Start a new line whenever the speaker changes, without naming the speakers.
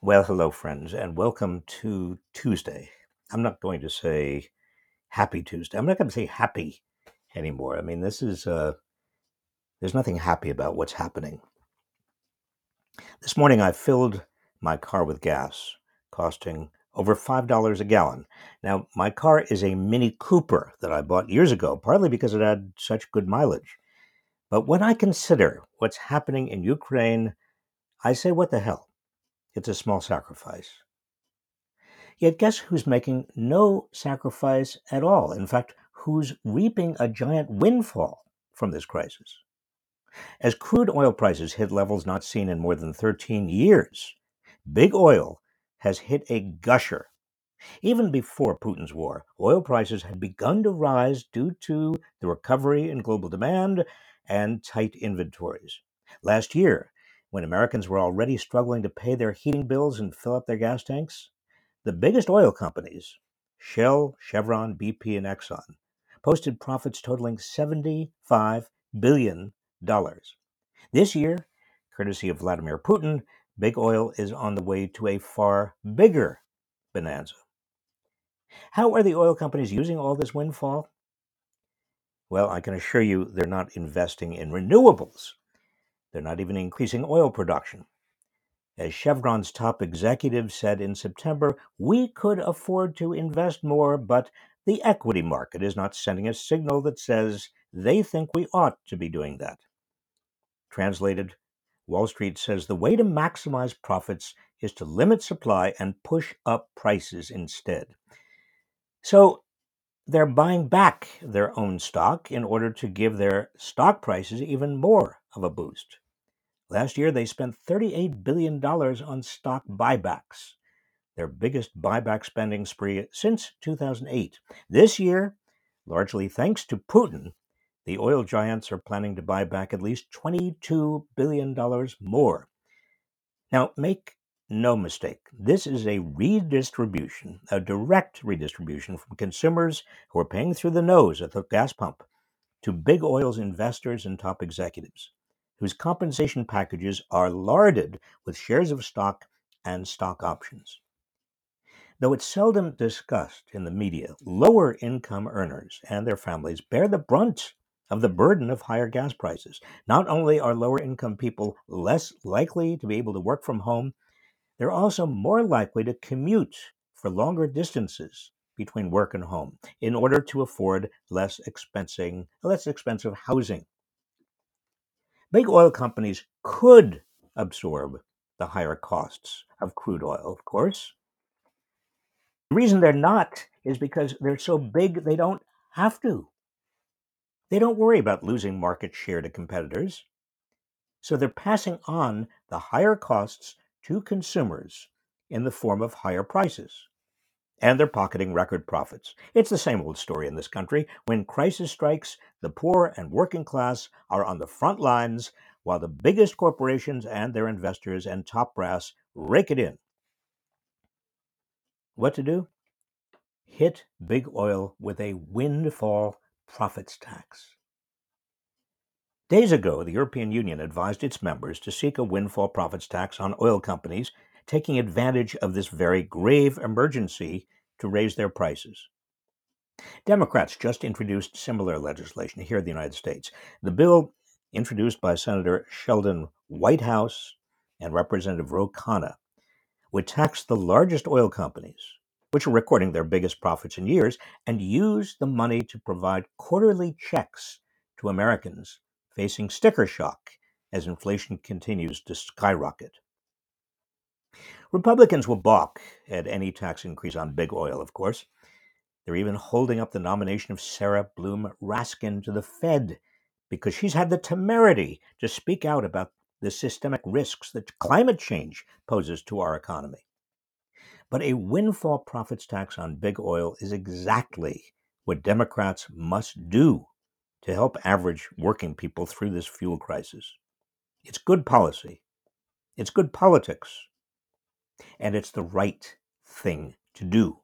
Well, hello, friends, and welcome to Tuesday. I'm not going to say happy Tuesday. I'm not going to say happy anymore. I mean, this is, uh, there's nothing happy about what's happening. This morning, I filled my car with gas, costing over $5 a gallon. Now, my car is a Mini Cooper that I bought years ago, partly because it had such good mileage. But when I consider what's happening in Ukraine, I say, what the hell? It's a small sacrifice. Yet guess who's making no sacrifice at all? In fact, who's reaping a giant windfall from this crisis? As crude oil prices hit levels not seen in more than 13 years, big oil has hit a gusher. Even before Putin's war, oil prices had begun to rise due to the recovery in global demand and tight inventories. Last year, when Americans were already struggling to pay their heating bills and fill up their gas tanks? The biggest oil companies, Shell, Chevron, BP, and Exxon, posted profits totaling $75 billion. This year, courtesy of Vladimir Putin, big oil is on the way to a far bigger bonanza. How are the oil companies using all this windfall? Well, I can assure you they're not investing in renewables they're not even increasing oil production. As Chevron's top executive said in September, we could afford to invest more, but the equity market is not sending a signal that says they think we ought to be doing that. Translated, Wall Street says the way to maximize profits is to limit supply and push up prices instead. So they're buying back their own stock in order to give their stock prices even more of a boost. Last year, they spent $38 billion on stock buybacks, their biggest buyback spending spree since 2008. This year, largely thanks to Putin, the oil giants are planning to buy back at least $22 billion more. Now, make no mistake, this is a redistribution, a direct redistribution from consumers who are paying through the nose at the gas pump to big oil's investors and top executives whose compensation packages are larded with shares of stock and stock options. Though it's seldom discussed in the media, lower income earners and their families bear the brunt of the burden of higher gas prices. Not only are lower income people less likely to be able to work from home, they're also more likely to commute for longer distances between work and home in order to afford less expensive, less expensive housing Big oil companies could absorb the higher costs of crude oil, of course. The reason they're not is because they're so big they don't have to. They don't worry about losing market share to competitors. So they're passing on the higher costs to consumers in the form of higher prices and they're pocketing record profits. It's the same old story in this country. When crisis strikes, the poor and working class are on the front lines, while the biggest corporations and their investors and top brass rake it in. What to do? Hit big oil with a windfall profits tax. Days ago, the European Union advised its members to seek a windfall profits tax on oil companies taking advantage of this very grave emergency to raise their prices. Democrats just introduced similar legislation here in the United States. The bill, introduced by Senator Sheldon Whitehouse and Representative Ro Khanna, would tax the largest oil companies, which are recording their biggest profits in years, and use the money to provide quarterly checks to Americans facing sticker shock as inflation continues to skyrocket. Republicans will balk at any tax increase on big oil, of course. They're even holding up the nomination of Sarah Bloom Raskin to the Fed because she's had the temerity to speak out about the systemic risks that climate change poses to our economy. But a windfall profits tax on big oil is exactly what Democrats must do to help average working people through this fuel crisis. It's good policy, it's good politics, and it's the right thing to do.